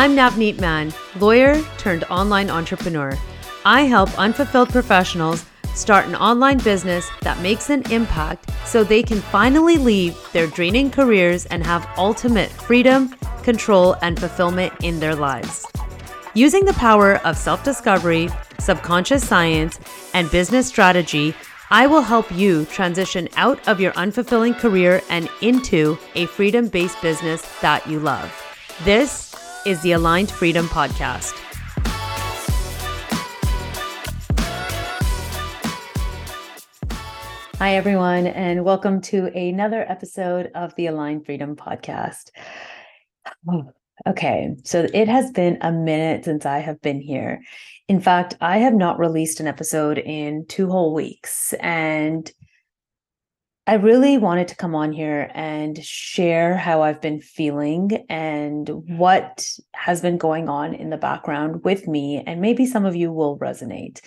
I'm Navneet Mann, lawyer turned online entrepreneur. I help unfulfilled professionals start an online business that makes an impact so they can finally leave their draining careers and have ultimate freedom, control, and fulfillment in their lives. Using the power of self discovery, subconscious science, and business strategy, I will help you transition out of your unfulfilling career and into a freedom based business that you love. This is the Aligned Freedom Podcast. Hi, everyone, and welcome to another episode of the Aligned Freedom Podcast. Okay, so it has been a minute since I have been here. In fact, I have not released an episode in two whole weeks. And I really wanted to come on here and share how I've been feeling and what has been going on in the background with me. And maybe some of you will resonate.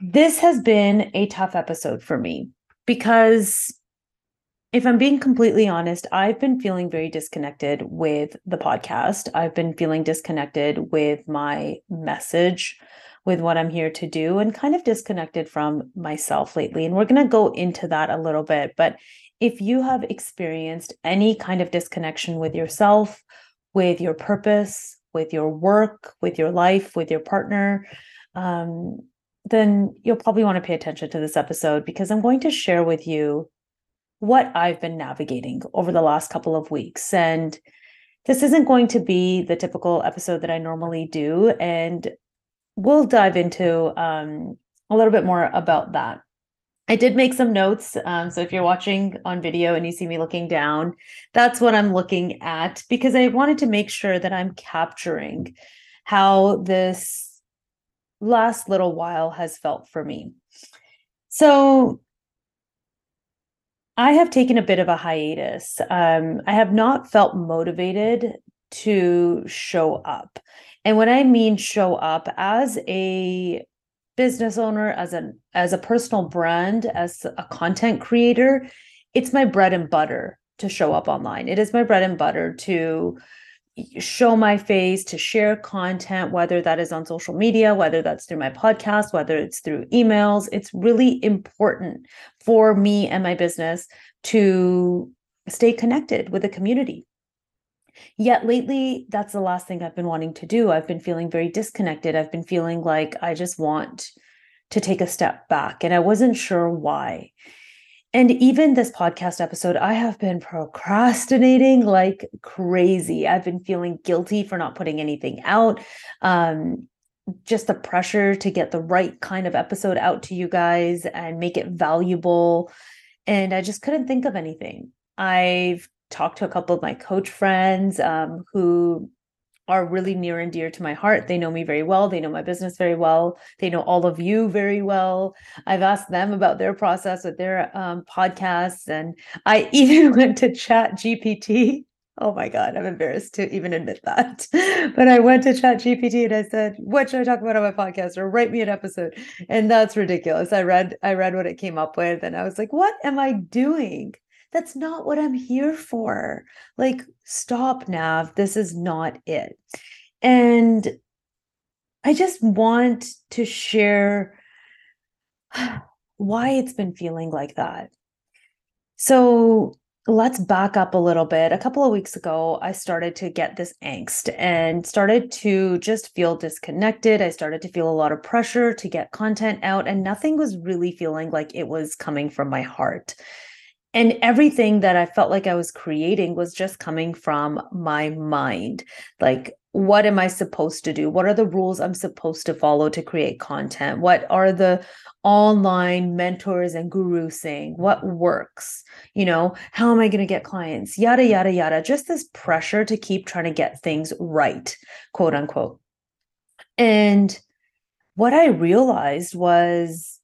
This has been a tough episode for me because if I'm being completely honest, I've been feeling very disconnected with the podcast. I've been feeling disconnected with my message, with what I'm here to do, and kind of disconnected from myself lately. And we're going to go into that a little bit. But if you have experienced any kind of disconnection with yourself, with your purpose, with your work, with your life, with your partner, um, then you'll probably want to pay attention to this episode because I'm going to share with you what I've been navigating over the last couple of weeks. And this isn't going to be the typical episode that I normally do. And we'll dive into um, a little bit more about that. I did make some notes. Um, so if you're watching on video and you see me looking down, that's what I'm looking at because I wanted to make sure that I'm capturing how this last little while has felt for me. So I have taken a bit of a hiatus. Um, I have not felt motivated to show up. And when I mean show up as a business owner, as an as a personal brand, as a content creator, it's my bread and butter to show up online. It is my bread and butter to show my face, to share content, whether that is on social media, whether that's through my podcast, whether it's through emails. It's really important for me and my business to stay connected with the community. Yet lately, that's the last thing I've been wanting to do. I've been feeling very disconnected. I've been feeling like I just want to take a step back, and I wasn't sure why. And even this podcast episode, I have been procrastinating like crazy. I've been feeling guilty for not putting anything out. Um, just the pressure to get the right kind of episode out to you guys and make it valuable. And I just couldn't think of anything. I've talked to a couple of my coach friends um, who are really near and dear to my heart. They know me very well. They know my business very well. They know all of you very well. I've asked them about their process with their um, podcasts. And I even went to Chat GPT. Oh my God, I'm embarrassed to even admit that. but I went to Chat GPT and I said, what should I talk about on my podcast? Or write me an episode. And that's ridiculous. I read, I read what it came up with and I was like, what am I doing? That's not what I'm here for. Like, stop, Nav. This is not it. And I just want to share why it's been feeling like that. So, let's back up a little bit. A couple of weeks ago, I started to get this angst and started to just feel disconnected. I started to feel a lot of pressure to get content out, and nothing was really feeling like it was coming from my heart and everything that I felt like I was creating was just coming from my mind. Like, what am I supposed to do? What are the rules I'm supposed to follow to create content? What are the online mentors and gurus saying? What works? You know, how am I going to get clients? Yada, yada, yada. Just this pressure to keep trying to get things right, quote unquote. And what I realized was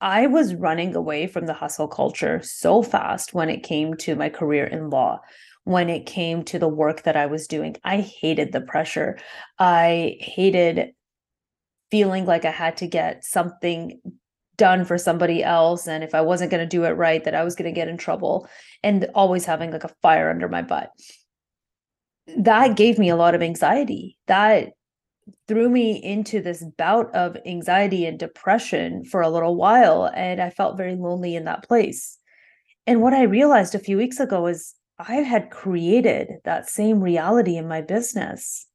I was running away from the hustle culture so fast when it came to my career in law, when it came to the work that I was doing. I hated the pressure. I hated feeling like I had to get something done for somebody else. And if I wasn't going to do it right, that I was going to get in trouble and always having like a fire under my butt. that gave me a lot of anxiety. That threw me into this bout of anxiety and depression for a little while. And I felt very lonely in that place. And what I realized a few weeks ago is I had created that same reality in my business.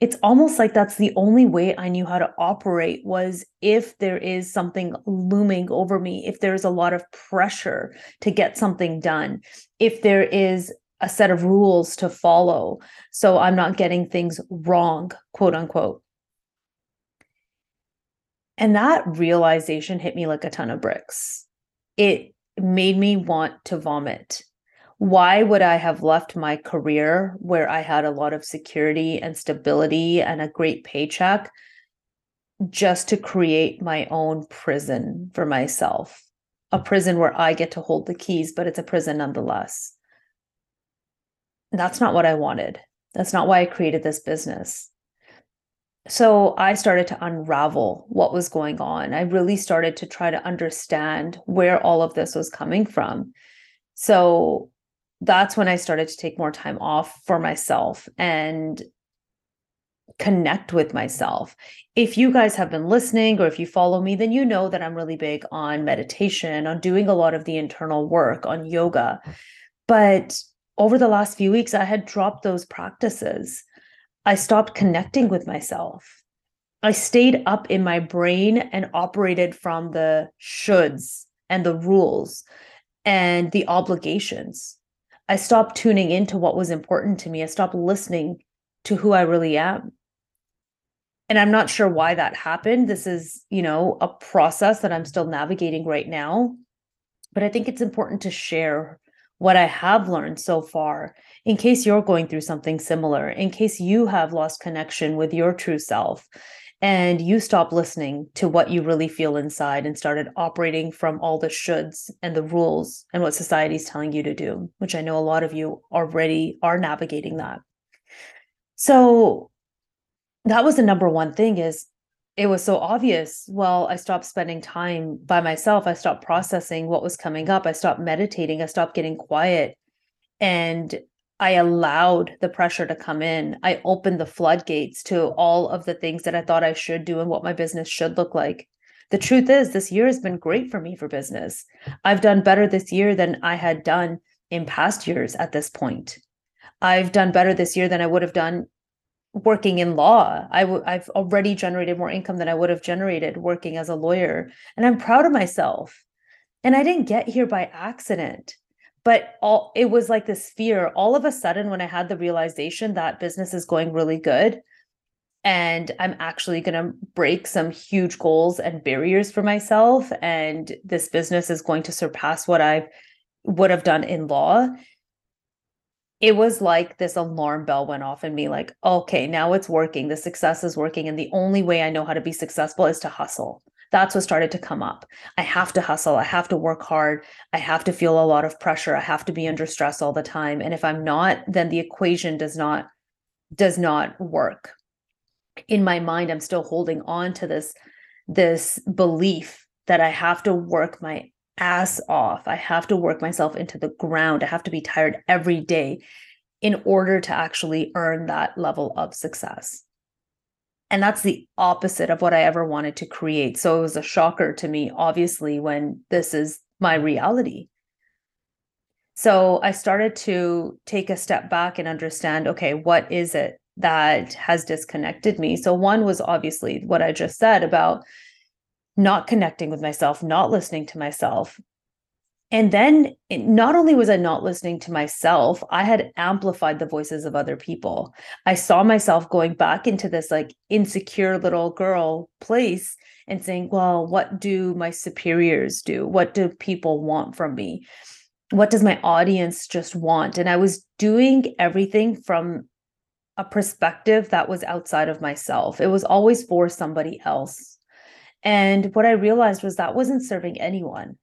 It's almost like that's the only way I knew how to operate was if there is something looming over me, if there's a lot of pressure to get something done, if there is a set of rules to follow so I'm not getting things wrong, quote unquote. And that realization hit me like a ton of bricks. It made me want to vomit. Why would I have left my career where I had a lot of security and stability and a great paycheck just to create my own prison for myself? A prison where I get to hold the keys, but it's a prison nonetheless that's not what I wanted. That's not why I created this business. So I started to unravel what was going on. I really started to try to understand where all of this was coming from. So that's when I started to take more time off for myself and connect with myself. If you guys have been listening or if you follow me, then you know that I'm really big on meditation, on doing a lot of the internal work, on yoga. But over the last few weeks, I had dropped those practices. I stopped connecting with myself. I stayed up in my brain and operated from the shoulds and the rules and the obligations. I stopped tuning into what was important to me. I stopped listening to who I really am. And I'm not sure why that happened. This is, you know, a process that I'm still navigating right now. But I think it's important to share what I have learned so far, in case you're going through something similar, in case you have lost connection with your true self and you stop listening to what you really feel inside and started operating from all the shoulds and the rules and what society's telling you to do, which I know a lot of you already are navigating that. So that was the number one thing is it was so obvious. Well, I stopped spending time by myself. I stopped processing what was coming up. I stopped meditating. I stopped getting quiet. And I allowed the pressure to come in. I opened the floodgates to all of the things that I thought I should do and what my business should look like. The truth is, this year has been great for me for business. I've done better this year than I had done in past years at this point. I've done better this year than I would have done working in law. i w- I've already generated more income than I would have generated working as a lawyer. And I'm proud of myself. And I didn't get here by accident. But all it was like this fear. All of a sudden, when I had the realization that business is going really good and I'm actually going to break some huge goals and barriers for myself, and this business is going to surpass what I would have done in law, it was like this alarm bell went off in me like okay now it's working. The success is working and the only way i know how to be successful is to hustle. That's what started to come up. I have to hustle. I have to work hard. I have to feel a lot of pressure. I have to be under stress all the time. And if i'm not then the equation does not does not work. In my mind i'm still holding on to this this belief that i have to work my ass off. I have to work myself into the ground. I have to be tired every day in order to actually earn that level of success. And that's the opposite of what I ever wanted to create. So it was a shocker to me, obviously, when this is my reality. So I started to take a step back and understand okay, what is it that has disconnected me? So, one was obviously what I just said about not connecting with myself, not listening to myself. And then it, not only was I not listening to myself, I had amplified the voices of other people. I saw myself going back into this like insecure little girl place and saying, well, what do my superiors do? What do people want from me? What does my audience just want? And I was doing everything from a perspective that was outside of myself. It was always for somebody else. And what I realized was that wasn't serving anyone.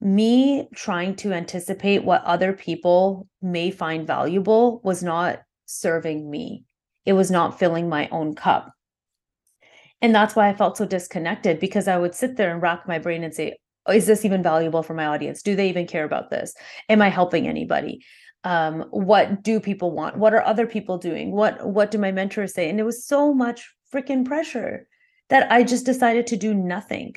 Me trying to anticipate what other people may find valuable was not serving me. It was not filling my own cup. And that's why I felt so disconnected because I would sit there and rack my brain and say, is this even valuable for my audience? Do they even care about this? Am I helping anybody? um, what do people want what are other people doing what what do my mentors say and it was so much freaking pressure that i just decided to do nothing.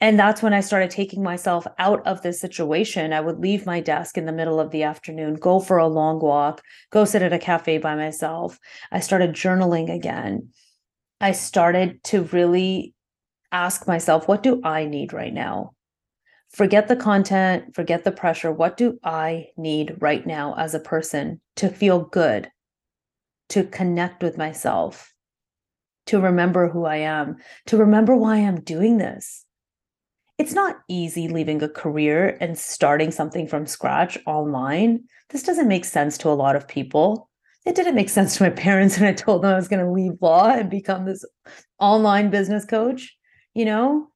And that's when i started taking myself out of this situation. I would leave my desk in the middle of the afternoon go for a long walk go sit at a cafe by myself. I started journaling again. I started to really ask myself what do i need right now? Forget the content, forget the pressure. What do I need right now as a person to feel good, to connect with myself, to remember who I am, to remember why I'm doing this? It's not easy leaving a career and starting something from scratch online. This doesn't make sense to a lot of people. It didn't make sense to my parents when I told them I was going to leave law and become this online business coach. You know,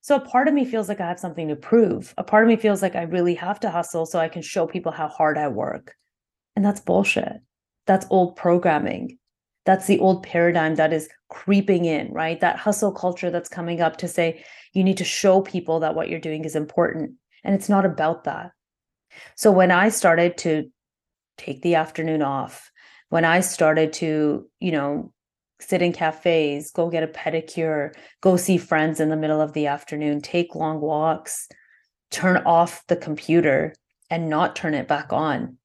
so a part of me feels like I have something to prove. A part of me feels like I really have to hustle so I can show people how hard I work. And that's bullshit. That's old programming. That's the old paradigm that is creeping in, right? That hustle culture that's coming up to say you need to show people that what you're doing is important. And it's not about that. So when I started to take the afternoon off, when I started to, you know, sit in cafes, go get a pedicure, go see friends in the middle of the afternoon, take long walks, turn off the computer and not turn it back on.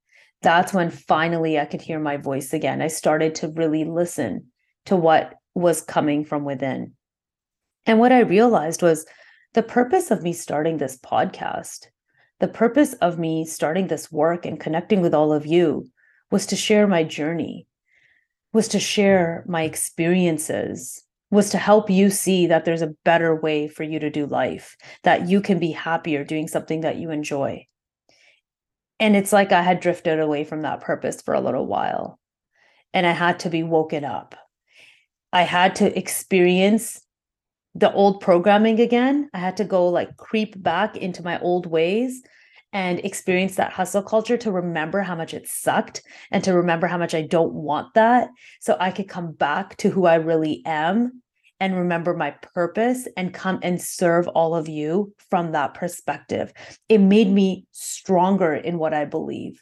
That's when finally I could hear my voice again. I started to really listen to what was coming from within. And what I realized was the purpose of me starting this podcast, the purpose of me starting this work and connecting with all of you was to share my journey, was to share my experiences was to help you see that there's a better way for you to do life that you can be happier doing something that you enjoy and it's like i had drifted away from that purpose for a little while and i had to be woken up i had to experience the old programming again i had to go like creep back into my old ways and experience that hustle culture to remember how much it sucked and to remember how much I don't want that. So I could come back to who I really am and remember my purpose and come and serve all of you from that perspective. It made me stronger in what I believe.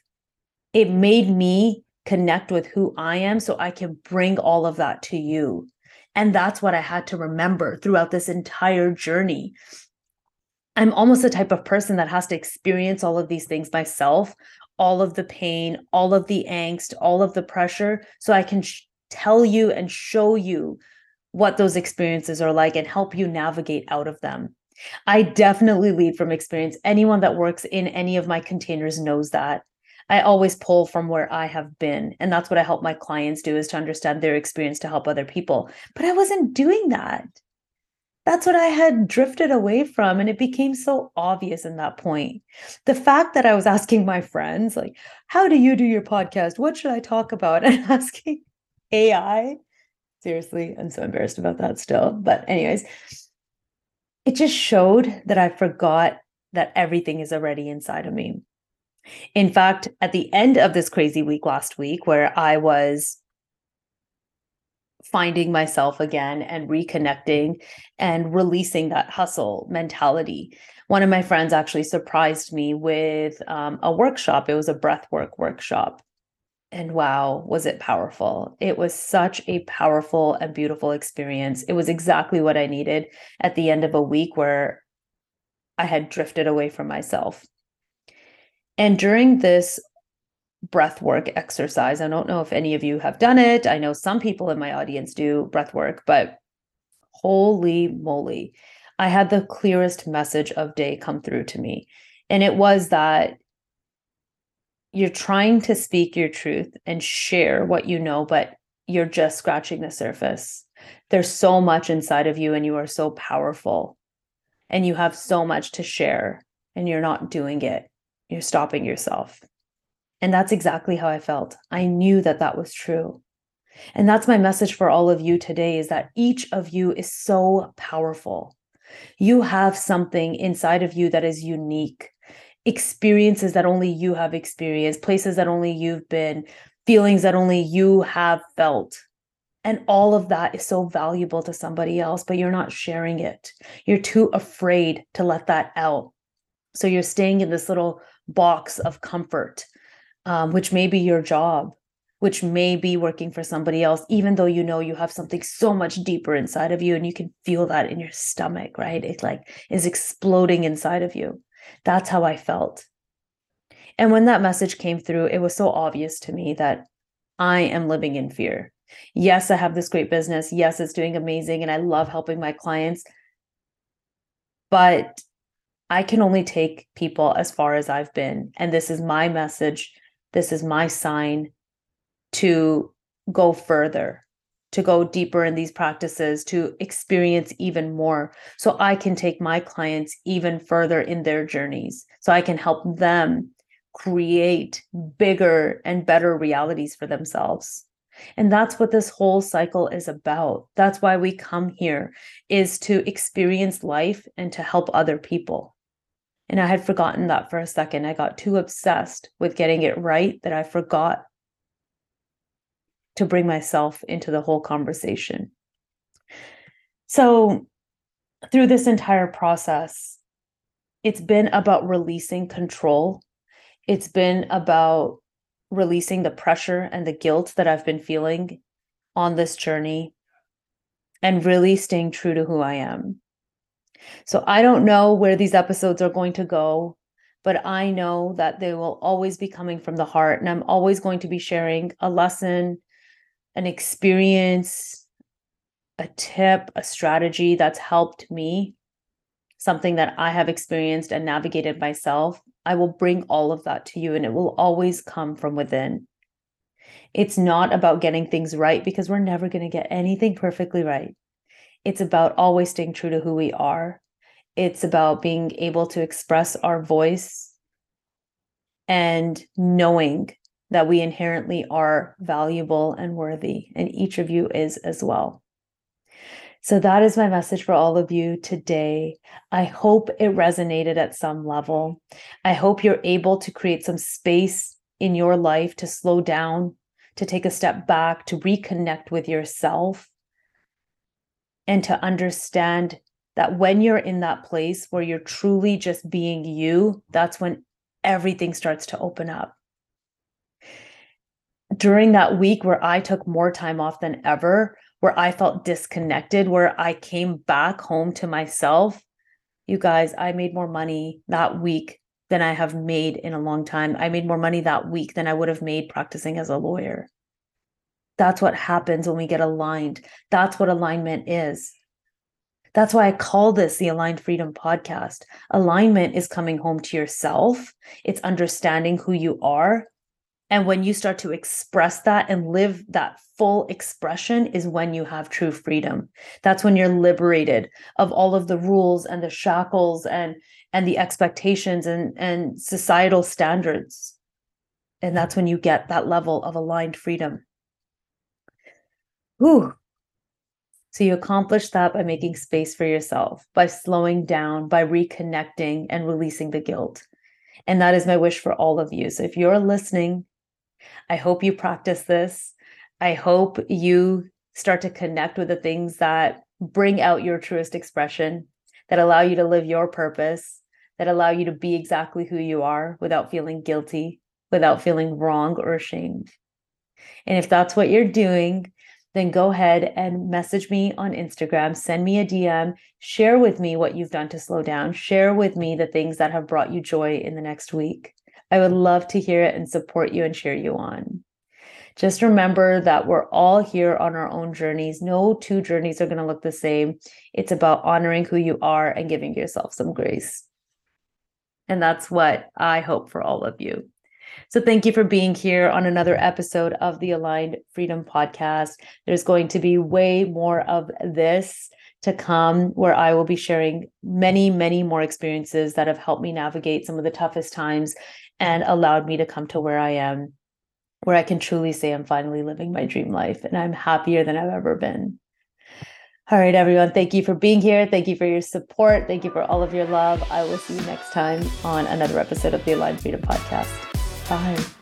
It made me connect with who I am so I can bring all of that to you. And that's what I had to remember throughout this entire journey I'm almost the type of person that has to experience all of these things myself, all of the pain, all of the angst, all of the pressure, so I can sh- tell you and show you what those experiences are like and help you navigate out of them. I definitely lead from experience. Anyone that works in any of my containers knows that. I always pull from where I have been. And that's what I help my clients do is to understand their experience to help other people. But I wasn't doing that that's what I had drifted away from. And it became so obvious in that point. The fact that I was asking my friends, like, how do you do your podcast? What should I talk about? And asking AI. Seriously, I'm so embarrassed about that still. But, anyways, it just showed that I forgot that everything is already inside of me. In fact, at the end of this crazy week last week, where I was finding myself again and reconnecting and releasing that hustle mentality. One of my friends actually surprised me with um, a workshop. It was a breathwork workshop. And wow, was it powerful? It was such a powerful and beautiful experience. It was exactly what I needed at the end of a week where I had drifted away from myself. And during this breath work exercise. I don't know if any of you have done it. I know some people in my audience do breath work, but holy moly, I had the clearest message of day come through to me. And it was that you're trying to speak your truth and share what you know, but you're just scratching the surface. There's so much inside of you, and you are so powerful, and you have so much to share, and you're not doing it. You're stopping yourself. And that's exactly how I felt. I knew that that was true. And that's my message for all of you today is that each of you is so powerful. You have something inside of you that is unique, experiences that only you have experienced, places that only you've been, feelings that only you have felt. And all of that is so valuable to somebody else, but you're not sharing it. You're too afraid to let that out. So you're staying in this little box of comfort um, which may be your job, which may be working for somebody else, even though you know you have something so much deeper inside of you and you can feel that in your stomach, right? It like is exploding inside of you. That's how I felt. And when that message came through, it was so obvious to me that I am living in fear. Yes, I have this great business. Yes, it's doing amazing and I love helping my clients. But I can only take people as far as I've been. And this is my message. This is my sign to go further, to go deeper in these practices, to experience even more. So I can take my clients even further in their journeys. So I can help them create bigger and better realities for themselves. And that's what this whole cycle is about. That's why we come here is to experience life and to help other people. And I had forgotten that for a second. I got too obsessed with getting it right that I forgot to bring myself into the whole conversation. So, through this entire process, it's been about releasing control. It's been about releasing the pressure and the guilt that I've been feeling on this journey and really staying true to who I am. So, I don't know where these episodes are going to go, but I know that they will always be coming from the heart. And I'm always going to be sharing a lesson, an experience, a tip, a strategy that's helped me, something that I have experienced and navigated myself, I will bring all of that to you and it will always come from within. It's not about getting things right because we're never going to get anything perfectly right. It's about always staying true to who we are. It's about being able to express our voice and knowing that we inherently are valuable and worthy, and each of you is as well. So, that is my message for all of you today. I hope it resonated at some level. I hope you're able to create some space in your life to slow down, to take a step back, to reconnect with yourself, and to understand that when you're in that place where you're truly just being you, that's when everything starts to open up during that week where I took more time off than ever, where I felt disconnected, where I came back home to myself, you guys, I made more money that week than I have made in a long time. I made more money that week than I would have made practicing as a lawyer. That's what happens when we get aligned. That's what alignment is. That's why I call this the Aligned Freedom Podcast. Alignment is coming home to yourself, it's understanding who you are and when you start to express that and live that full expression, is when you have true freedom. That's when you're liberated of all of the rules and the shackles and and the expectations and and societal standards. And that's when you get that level of aligned freedom. Ooh. So you accomplish that by making space for yourself, by slowing down, by reconnecting and releasing the guilt. And that is my wish for all of you. So if you're listening I hope you practice this. I hope you start to connect with the things that bring out your truest expression, that allow you to live your purpose, that allow you to be exactly who you are without feeling guilty, without feeling wrong or ashamed. And if that's what you're doing, then go ahead and message me on Instagram, send me a DM, share with me what you've done to slow down, share with me the things that have brought you joy in the next week. I would love to hear it and support you and cheer you on. Just remember that we're all here on our own journeys. No two journeys are going to look the same. It's about honoring who you are and giving yourself some grace. And that's what I hope for all of you. So, thank you for being here on another episode of the Aligned Freedom Podcast. There's going to be way more of this to come where I will be sharing many, many more experiences that have helped me navigate some of the toughest times and allowed me to come to where I am, where I can truly say I'm finally living my dream life and I'm happier than I've ever been. All right, everyone. Thank you for being here. Thank you for your support. Thank you for all of your love. I will see you next time on another episode of the Aligned Freedom Podcast. Bye.